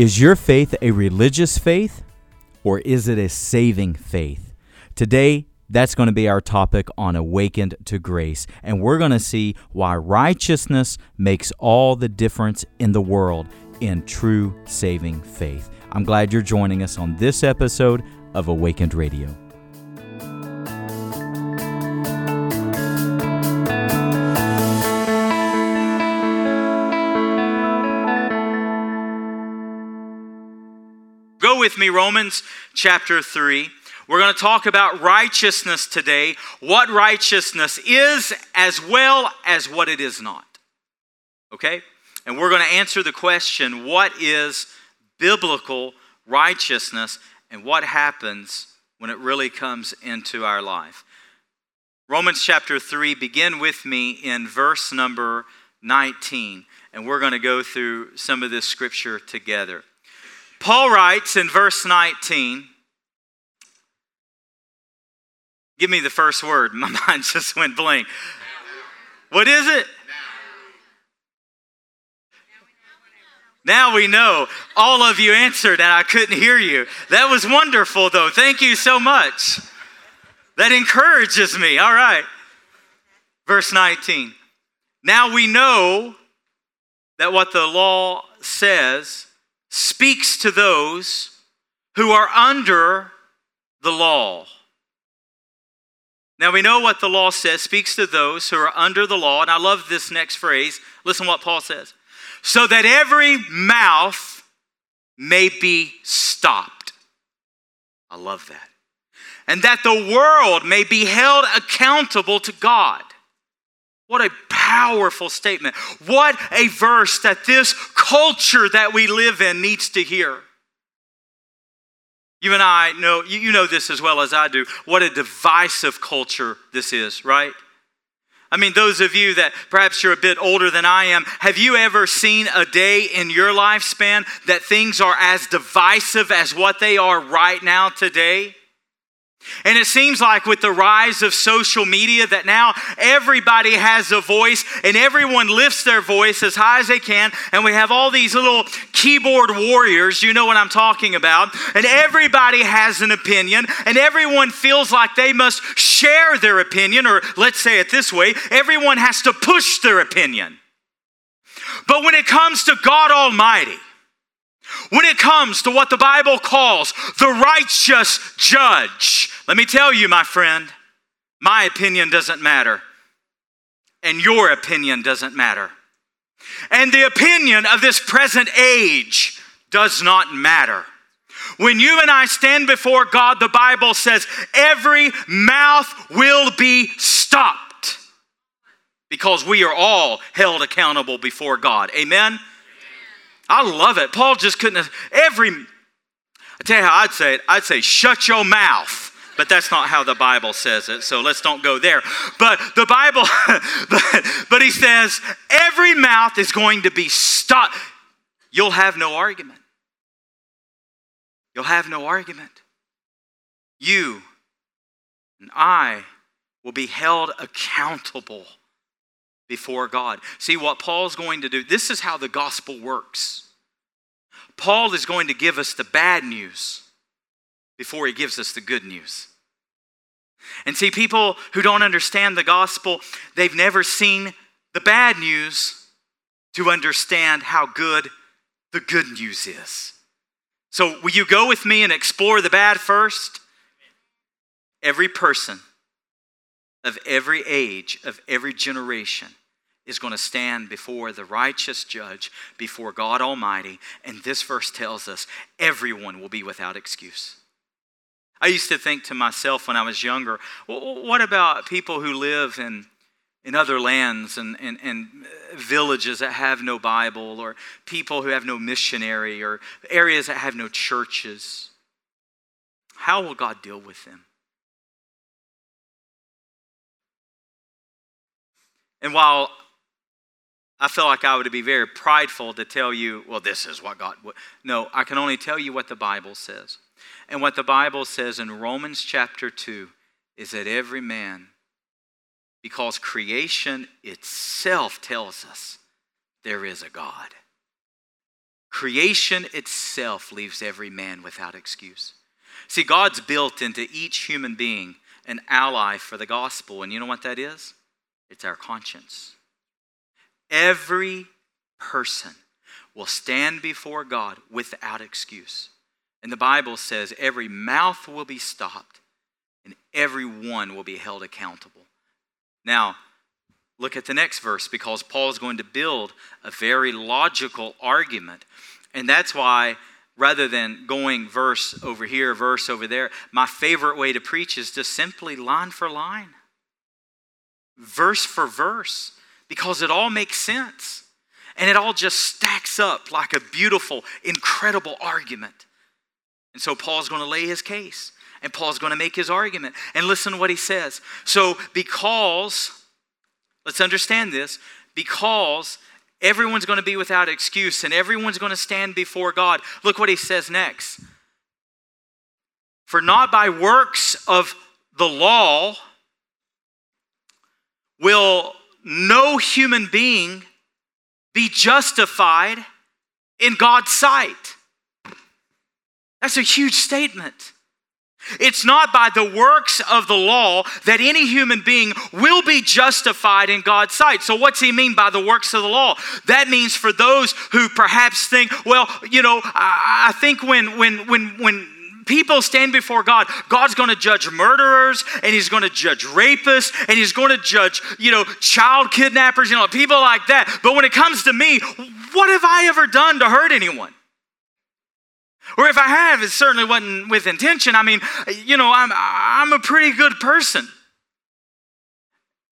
Is your faith a religious faith or is it a saving faith? Today, that's going to be our topic on Awakened to Grace. And we're going to see why righteousness makes all the difference in the world in true saving faith. I'm glad you're joining us on this episode of Awakened Radio. With me, Romans chapter 3. We're going to talk about righteousness today, what righteousness is, as well as what it is not. Okay? And we're going to answer the question what is biblical righteousness and what happens when it really comes into our life. Romans chapter 3, begin with me in verse number 19, and we're going to go through some of this scripture together. Paul writes in verse 19, Give me the first word. My mind just went blank. What is it? Now we know. All of you answered, and I couldn't hear you. That was wonderful, though. Thank you so much. That encourages me. All right. Verse 19. Now we know that what the law says speaks to those who are under the law. Now we know what the law says, speaks to those who are under the law. And I love this next phrase. Listen what Paul says. So that every mouth may be stopped. I love that. And that the world may be held accountable to God. What a powerful statement. What a verse that this culture that we live in needs to hear. You and I know, you know this as well as I do, what a divisive culture this is, right? I mean, those of you that perhaps you're a bit older than I am, have you ever seen a day in your lifespan that things are as divisive as what they are right now today? And it seems like with the rise of social media that now everybody has a voice and everyone lifts their voice as high as they can. And we have all these little keyboard warriors, you know what I'm talking about. And everybody has an opinion and everyone feels like they must share their opinion, or let's say it this way everyone has to push their opinion. But when it comes to God Almighty, when it comes to what the Bible calls the righteous judge, let me tell you, my friend, my opinion doesn't matter, and your opinion doesn't matter. And the opinion of this present age does not matter. When you and I stand before God, the Bible says every mouth will be stopped because we are all held accountable before God. Amen? I love it. Paul just couldn't have, every, I tell you how I'd say it. I'd say, shut your mouth. But that's not how the Bible says it, so let's don't go there. But the Bible, but, but he says, every mouth is going to be stopped. You'll have no argument. You'll have no argument. You and I will be held accountable before God. See what Paul's going to do. This is how the gospel works. Paul is going to give us the bad news before he gives us the good news. And see, people who don't understand the gospel, they've never seen the bad news to understand how good the good news is. So, will you go with me and explore the bad first? Every person of every age, of every generation, is going to stand before the righteous judge, before God Almighty. And this verse tells us everyone will be without excuse. I used to think to myself when I was younger, what about people who live in, in other lands and, and, and villages that have no Bible, or people who have no missionary, or areas that have no churches? How will God deal with them? And while I feel like I would be very prideful to tell you, well, this is what God. would. No, I can only tell you what the Bible says. And what the Bible says in Romans chapter 2 is that every man, because creation itself tells us there is a God. Creation itself leaves every man without excuse. See, God's built into each human being an ally for the gospel. And you know what that is? It's our conscience. Every person will stand before God without excuse. And the Bible says every mouth will be stopped and every one will be held accountable. Now, look at the next verse because Paul is going to build a very logical argument. And that's why, rather than going verse over here, verse over there, my favorite way to preach is just simply line for line, verse for verse, because it all makes sense. And it all just stacks up like a beautiful, incredible argument. And so Paul's going to lay his case and Paul's going to make his argument. And listen to what he says. So, because, let's understand this, because everyone's going to be without excuse and everyone's going to stand before God, look what he says next. For not by works of the law will no human being be justified in God's sight. That's a huge statement. It's not by the works of the law that any human being will be justified in God's sight. So, what's he mean by the works of the law? That means for those who perhaps think, well, you know, I think when, when, when, when, people stand before God, God's going to judge murderers and he's going to judge rapists and he's going to judge, you know, child kidnappers, you know, people like that. But when it comes to me, what have I ever done to hurt anyone? Or if I have, it certainly wasn't with intention. I mean, you know, I'm, I'm a pretty good person.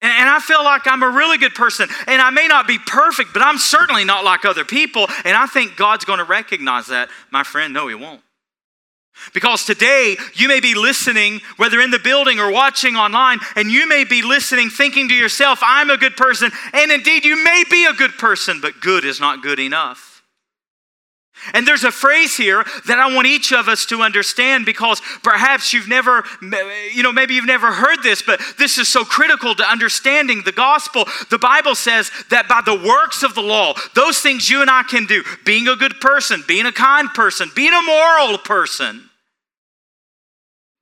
And I feel like I'm a really good person. And I may not be perfect, but I'm certainly not like other people. And I think God's going to recognize that. My friend, no, He won't. Because today, you may be listening, whether in the building or watching online, and you may be listening thinking to yourself, I'm a good person. And indeed, you may be a good person, but good is not good enough. And there's a phrase here that I want each of us to understand because perhaps you've never, you know, maybe you've never heard this, but this is so critical to understanding the gospel. The Bible says that by the works of the law, those things you and I can do, being a good person, being a kind person, being a moral person,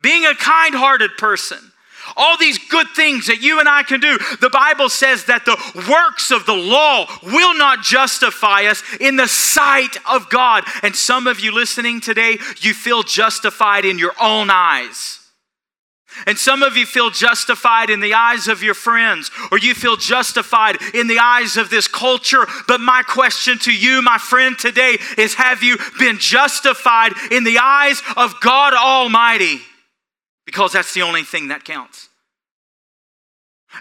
being a kind hearted person, all these good things that you and I can do. The Bible says that the works of the law will not justify us in the sight of God. And some of you listening today, you feel justified in your own eyes. And some of you feel justified in the eyes of your friends, or you feel justified in the eyes of this culture. But my question to you, my friend, today is have you been justified in the eyes of God Almighty? Because that's the only thing that counts.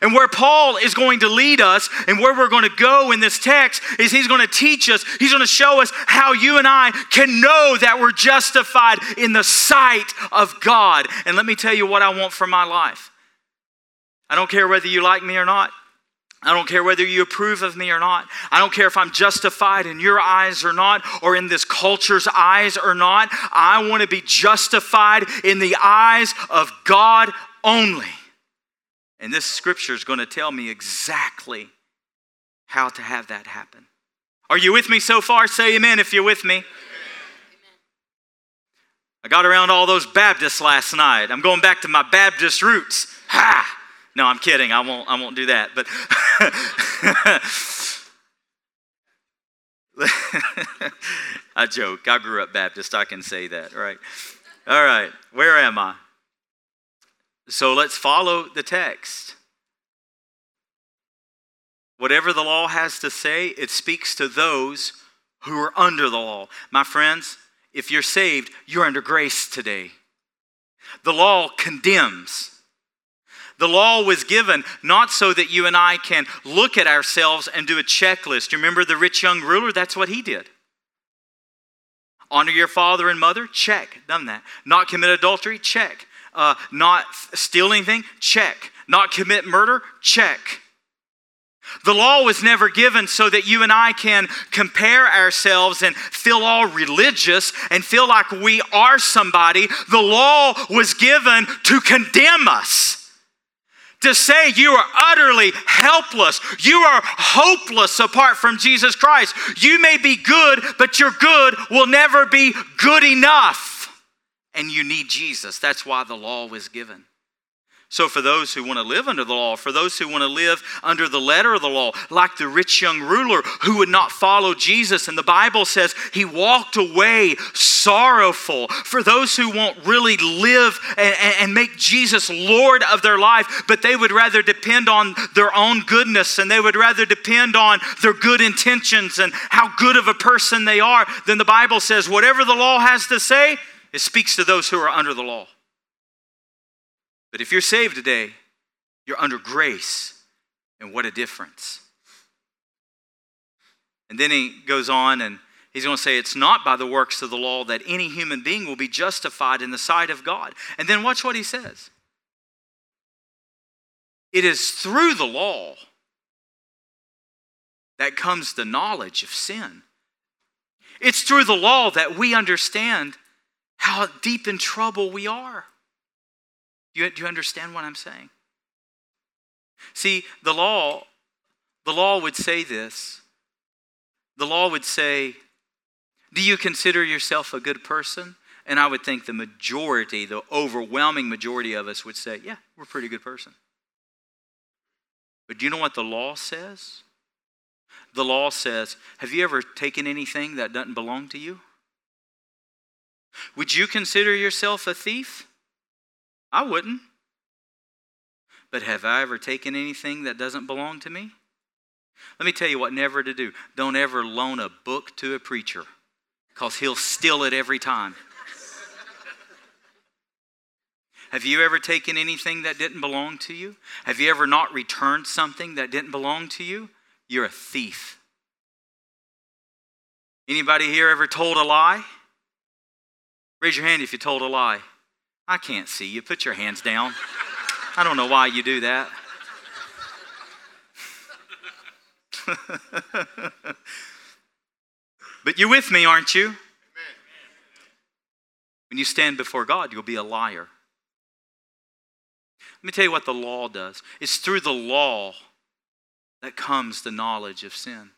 And where Paul is going to lead us and where we're going to go in this text is he's going to teach us, he's going to show us how you and I can know that we're justified in the sight of God. And let me tell you what I want for my life. I don't care whether you like me or not. I don't care whether you approve of me or not. I don't care if I'm justified in your eyes or not, or in this culture's eyes or not. I want to be justified in the eyes of God only. And this scripture is going to tell me exactly how to have that happen. Are you with me so far? Say amen if you're with me. I got around all those Baptists last night. I'm going back to my Baptist roots. Ha! No, I'm kidding. I won't, I won't do that. But I joke. I grew up Baptist. I can say that, right? All right. Where am I? So let's follow the text. Whatever the law has to say, it speaks to those who are under the law. My friends, if you're saved, you're under grace today. The law condemns. The law was given not so that you and I can look at ourselves and do a checklist. You remember the rich young ruler? That's what he did. Honor your father and mother? Check. Done that. Not commit adultery? Check. Uh, not steal anything? Check. Not commit murder? Check. The law was never given so that you and I can compare ourselves and feel all religious and feel like we are somebody. The law was given to condemn us to say you are utterly helpless. You are hopeless apart from Jesus Christ. You may be good, but your good will never be good enough. And you need Jesus. That's why the law was given. So, for those who want to live under the law, for those who want to live under the letter of the law, like the rich young ruler who would not follow Jesus, and the Bible says he walked away sorrowful. For those who won't really live and, and make Jesus Lord of their life, but they would rather depend on their own goodness and they would rather depend on their good intentions and how good of a person they are, then the Bible says whatever the law has to say, it speaks to those who are under the law. But if you're saved today, you're under grace. And what a difference. And then he goes on and he's going to say, It's not by the works of the law that any human being will be justified in the sight of God. And then watch what he says it is through the law that comes the knowledge of sin. It's through the law that we understand how deep in trouble we are. Do you, do you understand what I'm saying? See, the law, the law would say this. The law would say, Do you consider yourself a good person? And I would think the majority, the overwhelming majority of us would say, Yeah, we're a pretty good person. But do you know what the law says? The law says, Have you ever taken anything that doesn't belong to you? Would you consider yourself a thief? I wouldn't. But have I ever taken anything that doesn't belong to me? Let me tell you what never to do. Don't ever loan a book to a preacher because he'll steal it every time. Have you ever taken anything that didn't belong to you? Have you ever not returned something that didn't belong to you? You're a thief. Anybody here ever told a lie? Raise your hand if you told a lie. I can't see you. Put your hands down. I don't know why you do that. but you're with me, aren't you? When you stand before God, you'll be a liar. Let me tell you what the law does it's through the law that comes the knowledge of sin.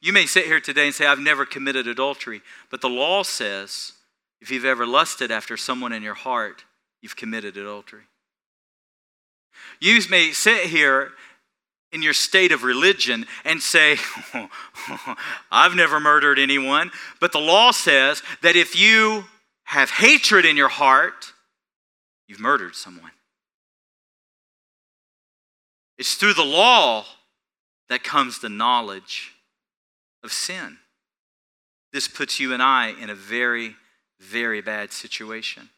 You may sit here today and say, I've never committed adultery, but the law says if you've ever lusted after someone in your heart, you've committed adultery. You may sit here in your state of religion and say, I've never murdered anyone. But the law says that if you have hatred in your heart, you've murdered someone. It's through the law that comes the knowledge of sin. This puts you and I in a very very bad situation.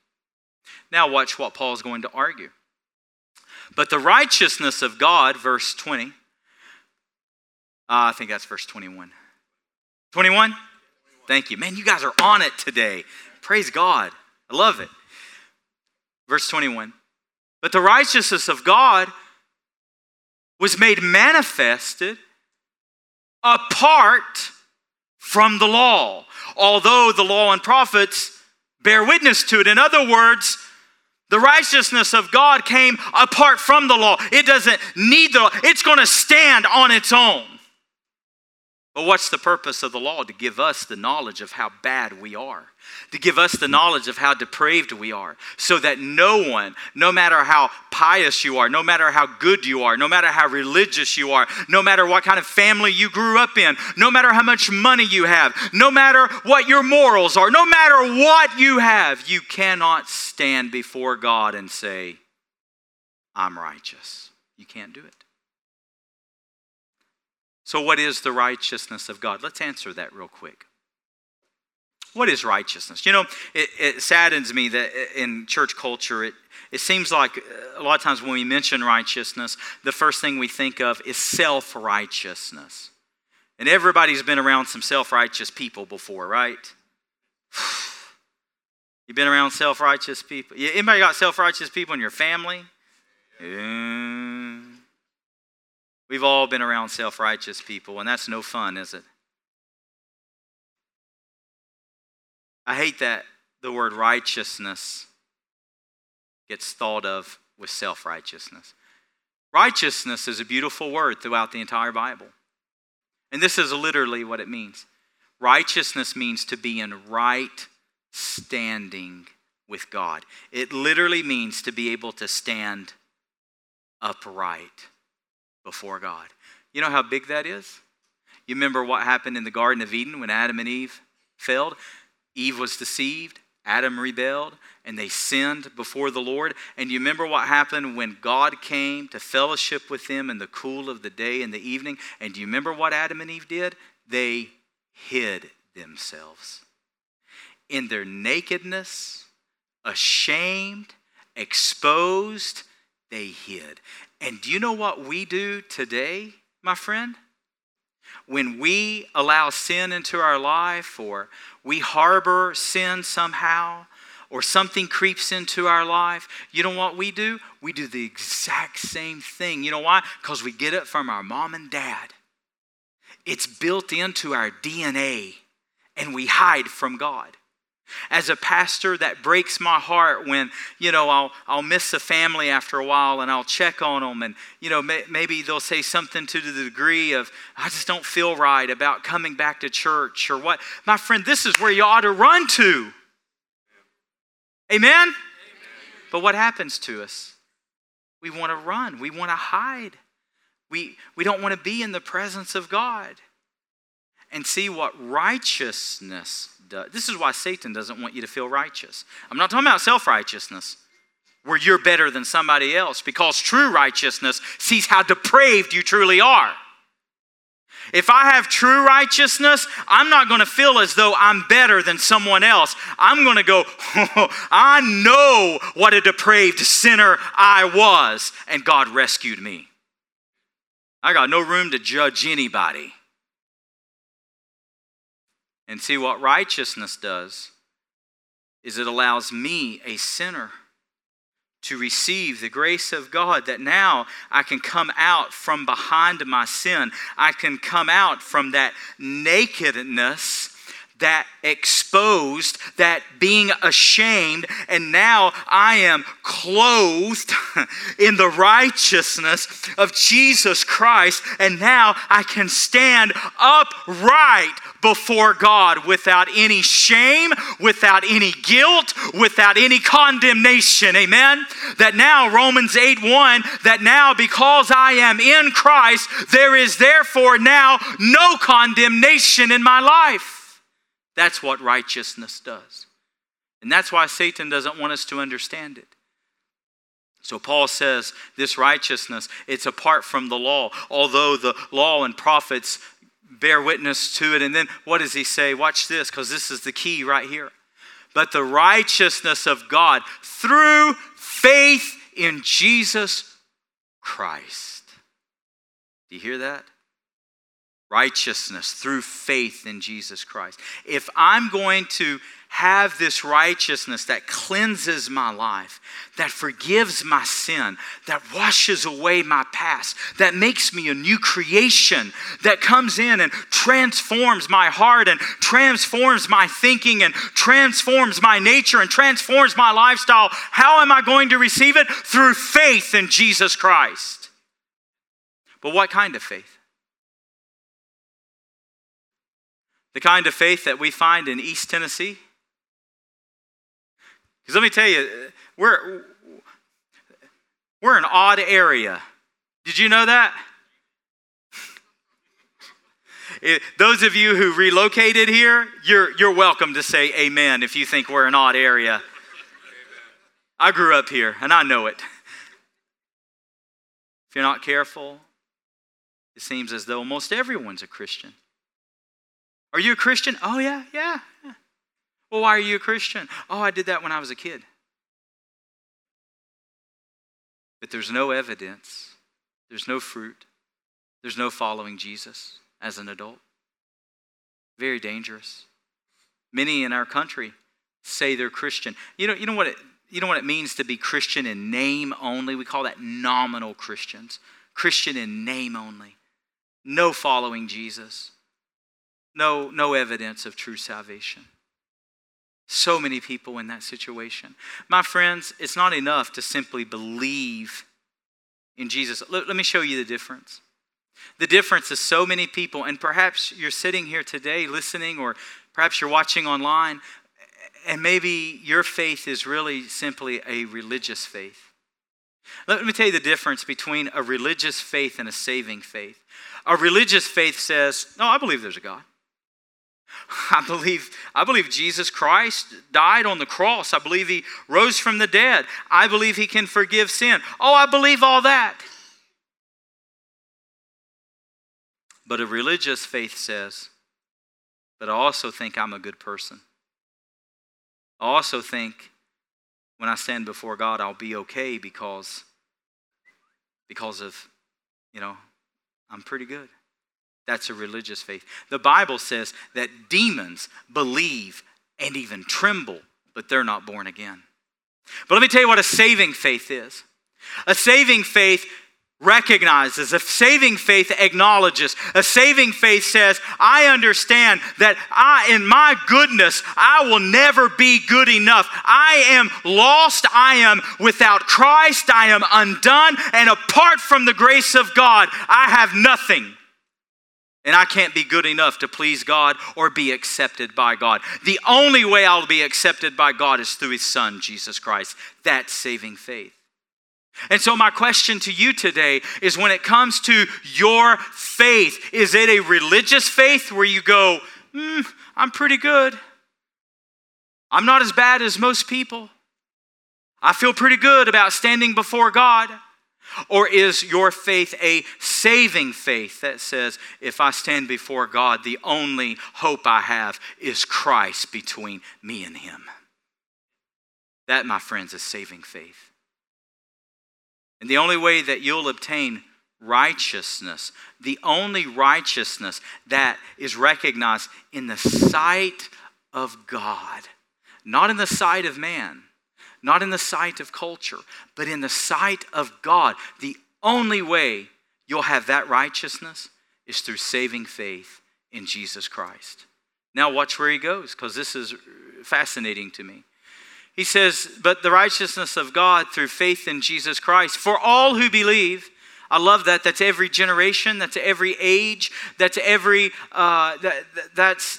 Now, watch what Paul is going to argue. But the righteousness of God, verse 20, uh, I think that's verse 21. 21? Thank you. Man, you guys are on it today. Praise God. I love it. Verse 21. But the righteousness of God was made manifested apart from the law, although the law and prophets bear witness to it. In other words, the righteousness of God came apart from the law. It doesn't need the law, it's going to stand on its own. But what's the purpose of the law? To give us the knowledge of how bad we are, to give us the knowledge of how depraved we are, so that no one, no matter how pious you are, no matter how good you are, no matter how religious you are, no matter what kind of family you grew up in, no matter how much money you have, no matter what your morals are, no matter what you have, you cannot stand before God and say, I'm righteous. You can't do it. So, what is the righteousness of God? Let's answer that real quick. What is righteousness? You know, it, it, saddens me that in church culture, it, it seems like uh, a lot of times when we mention righteousness, the first thing we think of is self righteousness. And everybody's been around some self righteous people before, right? You've been around self righteous people. Anybody got self righteous people in your family? Yeah. We've all been around self righteous people, and that's no fun, is it? I hate that the word righteousness gets thought of with self righteousness. Righteousness is a beautiful word throughout the entire Bible. And this is literally what it means righteousness means to be in right standing with God. It literally means to be able to stand upright before God. You know how big that is? You remember what happened in the Garden of Eden when Adam and Eve failed? Eve was deceived, Adam rebelled, and they sinned before the Lord. And you remember what happened when God came to fellowship with them in the cool of the day and the evening? And do you remember what Adam and Eve did? They hid themselves. In their nakedness, ashamed, exposed, they hid. And do you know what we do today, my friend? When we allow sin into our life or we harbor sin somehow, or something creeps into our life, you know what we do? We do the exact same thing. You know why? Because we get it from our mom and dad. It's built into our DNA, and we hide from God. As a pastor, that breaks my heart when, you know, I'll, I'll miss a family after a while and I'll check on them. And, you know, may, maybe they'll say something to the degree of, I just don't feel right about coming back to church or what. My friend, this is where you ought to run to. Amen? Amen? But what happens to us? We want to run, we want to hide. We, we don't want to be in the presence of God and see what righteousness does. This is why Satan doesn't want you to feel righteous. I'm not talking about self righteousness, where you're better than somebody else, because true righteousness sees how depraved you truly are. If I have true righteousness, I'm not going to feel as though I'm better than someone else. I'm going to go, I know what a depraved sinner I was, and God rescued me. I got no room to judge anybody. And see what righteousness does is it allows me, a sinner, to receive the grace of God that now I can come out from behind my sin. I can come out from that nakedness that exposed, that being ashamed, and now I am clothed in the righteousness of Jesus Christ, and now I can stand upright before God without any shame, without any guilt, without any condemnation. Amen. That now, Romans 8 1, that now because I am in Christ, there is therefore now no condemnation in my life. That's what righteousness does. And that's why Satan doesn't want us to understand it. So Paul says this righteousness, it's apart from the law, although the law and prophets bear witness to it. And then what does he say? Watch this, because this is the key right here. But the righteousness of God through faith in Jesus Christ. Do you hear that? Righteousness through faith in Jesus Christ. If I'm going to have this righteousness that cleanses my life, that forgives my sin, that washes away my past, that makes me a new creation, that comes in and transforms my heart and transforms my thinking and transforms my nature and transforms my lifestyle, how am I going to receive it? Through faith in Jesus Christ. But what kind of faith? The kind of faith that we find in East Tennessee? Because let me tell you, we're, we're an odd area. Did you know that? It, those of you who relocated here, you're, you're welcome to say amen if you think we're an odd area. I grew up here and I know it. If you're not careful, it seems as though almost everyone's a Christian. Are you a Christian? Oh, yeah, yeah, yeah. Well, why are you a Christian? Oh, I did that when I was a kid. But there's no evidence, there's no fruit, there's no following Jesus as an adult. Very dangerous. Many in our country say they're Christian. You know, you know what it, you know what it means to be Christian in name only? We call that nominal Christians. Christian in name only. No following Jesus no, no evidence of true salvation. So many people in that situation. My friends, it's not enough to simply believe in Jesus. Let, let, me show you the difference. The difference is so many people, and perhaps you're sitting here today listening, or perhaps you're watching online, and maybe your faith is really simply a religious faith. Let me tell you the difference between a religious faith and a saving faith. A religious faith says, No, I believe there's a God. I believe, I believe Jesus Christ died on the cross. I believe he rose from the dead. I believe he can forgive sin. Oh, I believe all that. But a religious faith says, but I also think I'm a good person. I also think when I stand before God, I'll be okay because, because of, you know, I'm pretty good. That's a religious faith. The Bible says that demons believe and even tremble, but they're not born again. But let me tell you what a saving faith is. A saving faith recognizes, a saving faith acknowledges, a saving faith says, I understand that I, in my goodness, I will never be good enough. I am lost. I am without Christ. I am undone. And apart from the grace of God, I have nothing. And I can't be good enough to please God or be accepted by God. The only way I'll be accepted by God is through His Son, Jesus Christ. That's saving faith. And so, my question to you today is when it comes to your faith, is it a religious faith where you go, mm, I'm pretty good? I'm not as bad as most people. I feel pretty good about standing before God. Or is your faith a saving faith that says, if I stand before God, the only hope I have is Christ between me and Him? That, my friends, is saving faith. And the only way that you'll obtain righteousness, the only righteousness that is recognized in the sight of God, not in the sight of man, not in the sight of culture, but in the sight of God, the only way you'll have that righteousness is through saving faith in Jesus Christ. Now, watch where he goes, because this is fascinating to me. He says, But the righteousness of God through faith in Jesus Christ for all who believe. I love that. That's every generation, that's every age, that's every, uh, that, that's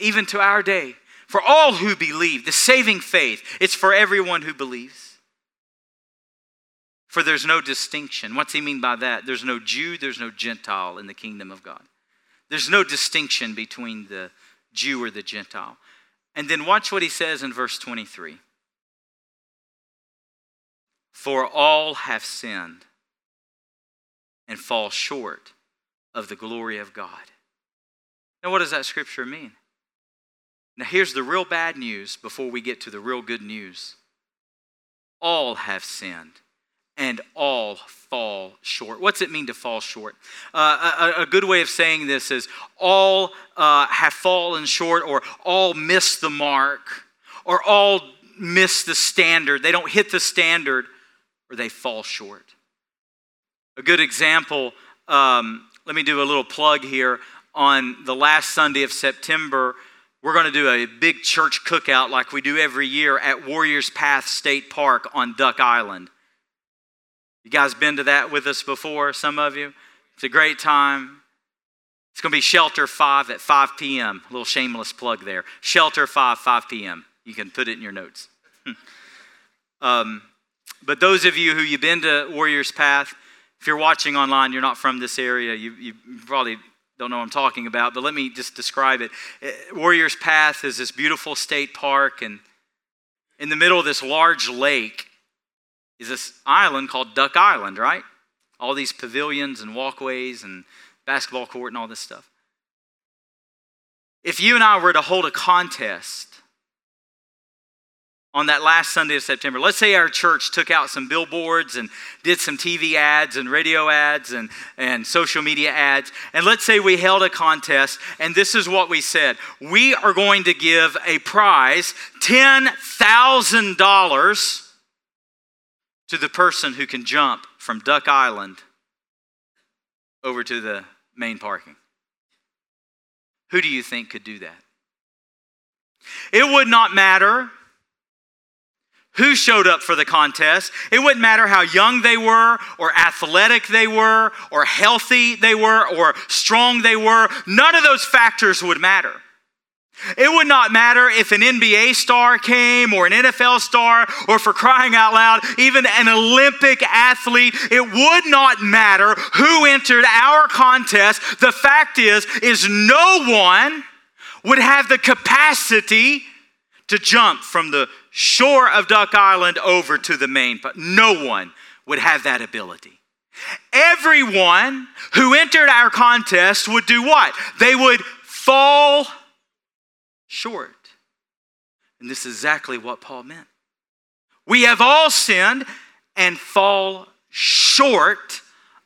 even to our day. For all who believe, the saving faith, it's for everyone who believes. For there's no distinction. What's he mean by that? There's no Jew, there's no Gentile in the kingdom of God. There's no distinction between the Jew or the Gentile. And then watch what he says in verse 23 For all have sinned and fall short of the glory of God. Now, what does that scripture mean? Now, here's the real bad news before we get to the real good news. All have sinned and all fall short. What's it mean to fall short? Uh, a, a, good way of saying this is all uh, have fallen short, or all miss the mark, or all miss the standard. They don't hit the standard, or they fall short. A good example, um, let me do a little plug here. On the last Sunday of September, we're going to do a big church cookout like we do every year at Warriors Path State Park on Duck Island. You guys been to that with us before, some of you? It's a great time. It's going to be Shelter 5 at 5 p.m. A little shameless plug there. Shelter 5, 5 p.m. You can put it in your notes. um, but those of you who you've been to Warriors Path, if you're watching online, you're not from this area, you, you probably don't know what I'm talking about, but let me just describe it. Uh, Warriors Path is this beautiful state park, and in the middle of this large lake is this island called Duck Island, right? All these pavilions and walkways and basketball court and all this stuff. If you and I were to hold a contest on that last Sunday of September. Let's say our church took out some billboards and did some TV ads and radio ads and, and social media ads. And let's say we held a contest, and this is what we said We are going to give a prize $10,000 to the person who can jump from Duck Island over to the main parking. Who do you think could do that? It would not matter who showed up for the contest. It wouldn't matter how young they were, or athletic they were, or healthy they were, or strong they were. None of those factors would matter. It would not matter if an NBA star came or an NFL star or for crying out loud, even an Olympic athlete. It would not matter who entered our contest. The fact is, is no one would have the capacity to jump from the shore of Duck Island over to the main. But no one would have that ability. Everyone who entered our contest would do what? They would fall short. And this is exactly what Paul meant. We have all sinned and fall short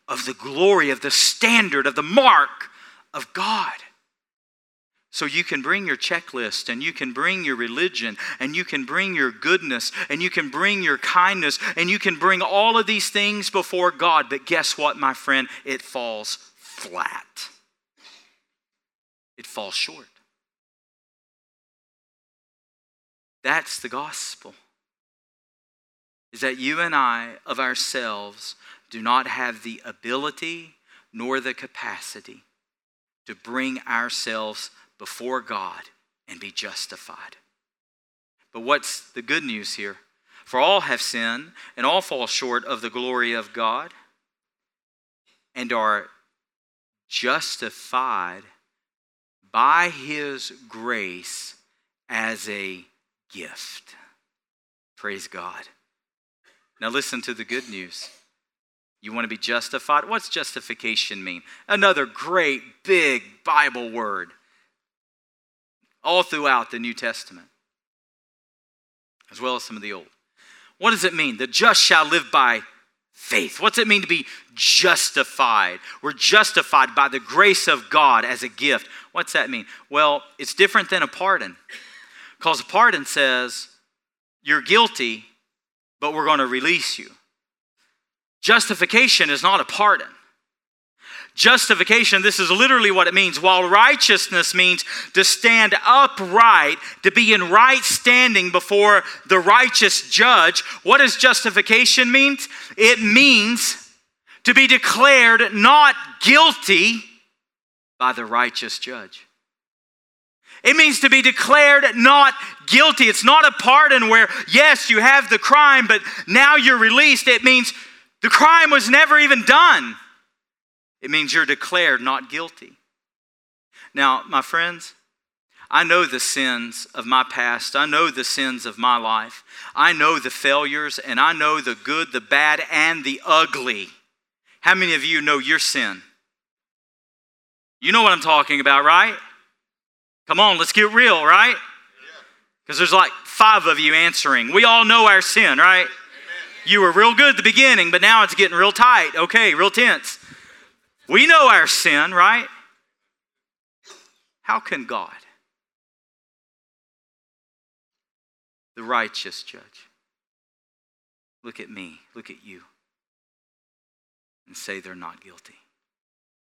of the glory, of the standard, of the mark of God. So you can bring your checklist and you can bring your religion and you can bring your goodness and you can bring your kindness and you can bring all of these things before God. But guess what, my friend? It falls flat, it falls short. That's the gospel. Is that you and I, of ourselves, do not have the ability nor the capacity to bring ourselves before God and be justified. But what's the good news here? For all have sinned and all fall short of the glory of God and are justified by his grace as a gift. Praise God. Now, listen to the good news. You want to be justified? What's justification mean? Another great big Bible word all throughout the New Testament, as well as some of the Old. What does it mean? The just shall live by faith. What's it mean to be justified? We're justified by the grace of God as a gift. What's that mean? Well, it's different than a pardon. Because a pardon says, you're guilty, but we're going to release you. Justification is not a pardon. Justification, this is literally what it means. While righteousness means to stand upright, to be in right standing before the righteous judge, what does justification mean? It means to be declared not guilty by the righteous judge. It means to be declared not guilty. It's not a pardon where, yes, you have the crime, but now you're released. It means the crime was never even done. It means you're declared not guilty. Now, my friends, I know the sins of my past. I know the sins of my life. I know the failures, and I know the good, the bad, and the ugly. How many of you know your sin? You know what I'm talking about, right? Come on, let's get real, right? Because there's like five of you answering. We all know our sin, right? You were real good at the beginning, but now it's getting real tight. Okay, real tense. We know our sin, right? How can God, the righteous judge, look at me, look at you, and say they're not guilty?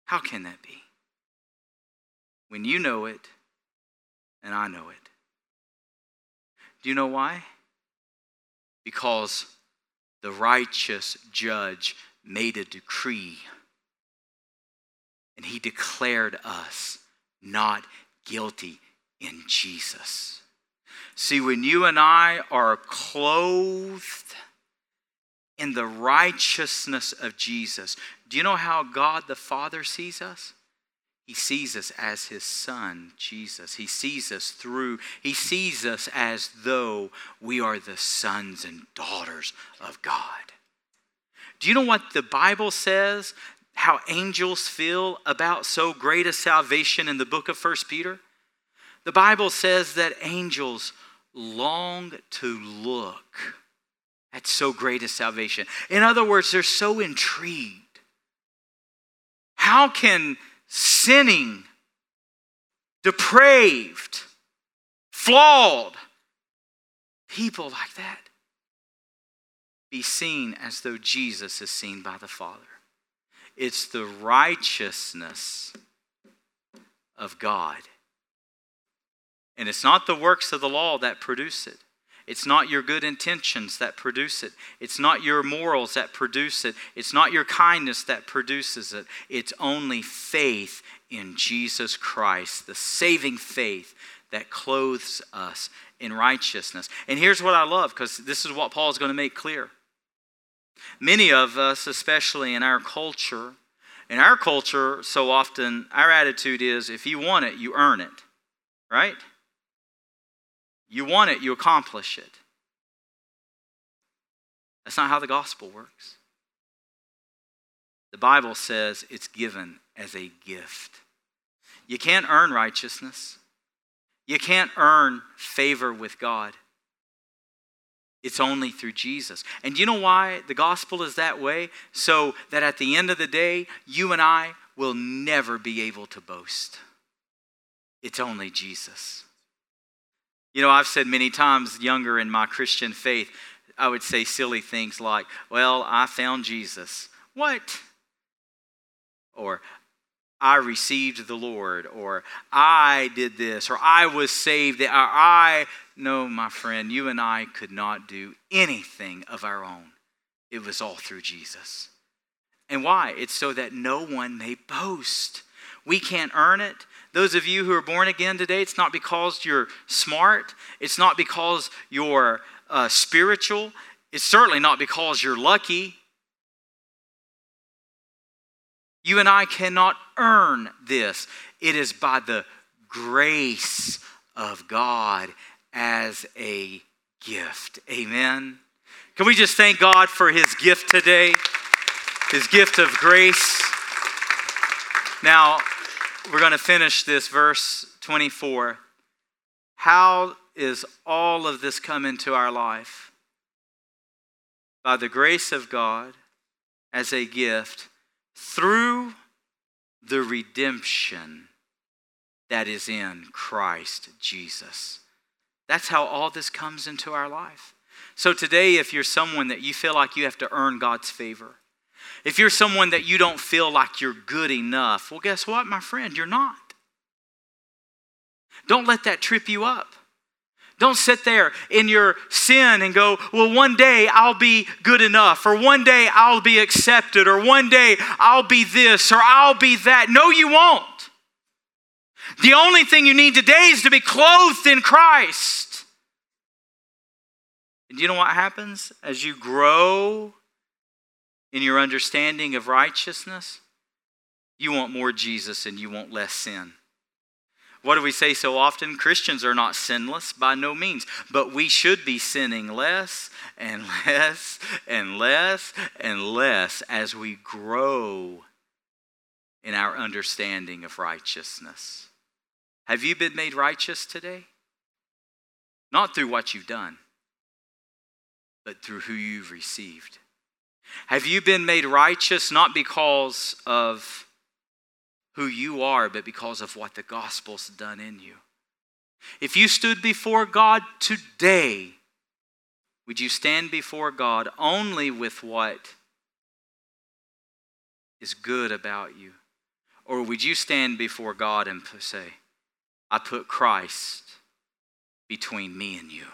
How can that be? When you know it, and I know it. Do you know why? Because the righteous judge made a decree and he declared us not guilty in Jesus. See, when you and I are clothed in the righteousness of Jesus, do you know how God the Father sees us? He sees us as his son, Jesus. He sees us through, he sees us as though we are the sons and daughters of God. Do you know what the Bible says? How angels feel about so great a salvation in the book of First Peter? The Bible says that angels long to look at so great a salvation. In other words, they're so intrigued. How can sinning, depraved, flawed people like that be seen as though Jesus is seen by the Father. It's the righteousness of God. And it's not the works of the law that produce it. It's not your good intentions that produce it. It's not your morals that produce it. It's not your kindness that produces it. It's only faith in Jesus Christ, the saving faith that clothes us in righteousness. And here's what I love because this is what Paul is going to make clear. Many of us, especially in our culture, in our culture, so often our attitude is if you want it, you earn it, right? You want it, you accomplish it. That's not how the gospel works. The Bible says it's given as a gift. You can't earn righteousness. You can't earn favor with God. It's only through Jesus. And you know why the gospel is that way? So that at the end of the day, you and I will never be able to boast. It's only Jesus. You know, I've said many times younger in my Christian faith, I would say silly things like, Well, I found Jesus. What? Or, I received the Lord, or I did this, or I was saved, or I. No, my friend, you and I could not do anything of our own. It was all through Jesus. And why? It's so that no one may boast. We can't earn it. Those of you who are born again today, it's not because you're smart, it's not because you're uh, spiritual, it's certainly not because you're lucky. You and I cannot earn this. It is by the grace of God as a gift. Amen. Can we just thank God for his gift today? His gift of grace. Now, we're going to finish this verse 24. How is all of this come into our life? By the grace of God as a gift through the redemption that is in Christ Jesus. That's how all this comes into our life. So today, if you're someone that you feel like you have to earn God's favor, if you're someone that you don't feel like you're good enough, well, guess what, my friend? You're not. Don't let that trip you up. Don't sit there in your sin and go, well, one day I'll be good enough, or one day I'll be accepted, or one day I'll be this, or I'll be that. No, you won't. The only thing you need today is to be clothed in Christ. And do you know what happens as you grow in your understanding of righteousness? You want more Jesus and you want less sin. What do we say so often? Christians are not sinless by no means, but we should be sinning less and less and less and less as we grow in our understanding of righteousness. Have you been made righteous today? Not through what you've done, but through who you've received. Have you been made righteous not because of who you are, but because of what the gospel's done in you. If you stood before God today, would you stand before God only with what is good about you? Or would you stand before God and say, I put Christ between me and you?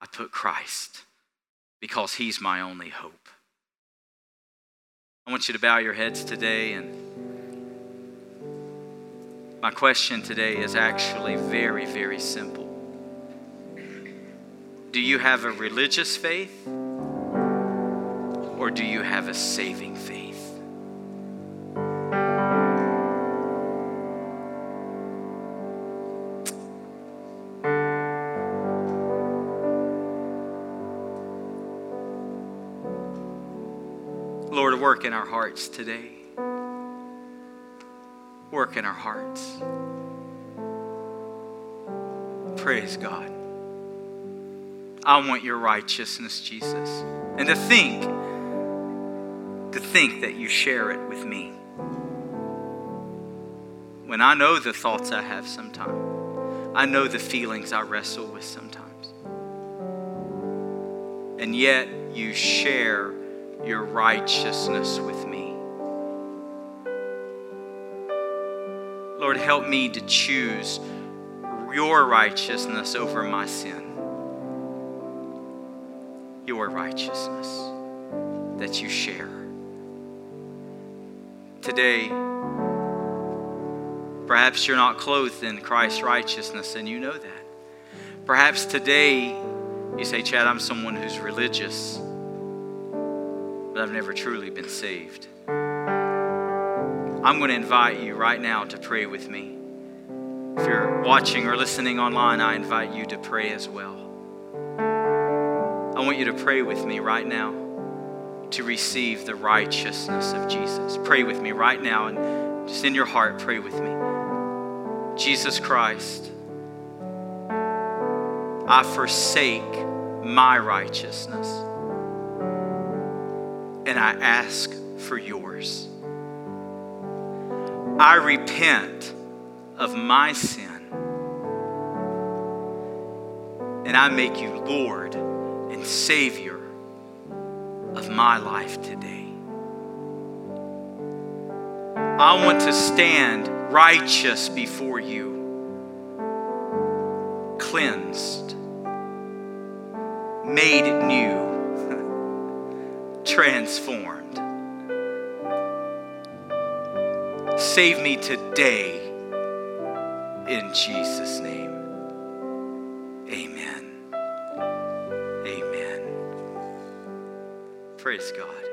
I put Christ because he's my only hope. I want you to bow your heads today and my question today is actually very, very simple. Do you have a religious faith or do you have a saving faith? Lord, work in our hearts today work in our hearts. Praise God. I want your righteousness, Jesus. And to think, to think that you share it with me. When I know the thoughts I have sometimes, I know the feelings I wrestle with sometimes. And yet you share your righteousness with me. Lord, help me to choose your righteousness over my sin. Your righteousness that you share. Today, perhaps you're not clothed in Christ's righteousness and you know that. Perhaps today you say, Chad, I'm someone who's religious, but I've never truly been saved. I'm going to invite you right now to pray with me. If you're watching or listening online, I invite you to pray as well. I want you to pray with me right now to receive the righteousness of Jesus. Pray with me right now and just in your heart, pray with me. Jesus Christ, I forsake my righteousness and I ask for yours. I repent of my sin and I make you Lord and Savior of my life today. I want to stand righteous before you, cleansed, made new, transformed. Save me today in Jesus' name. Amen. Amen. Praise God.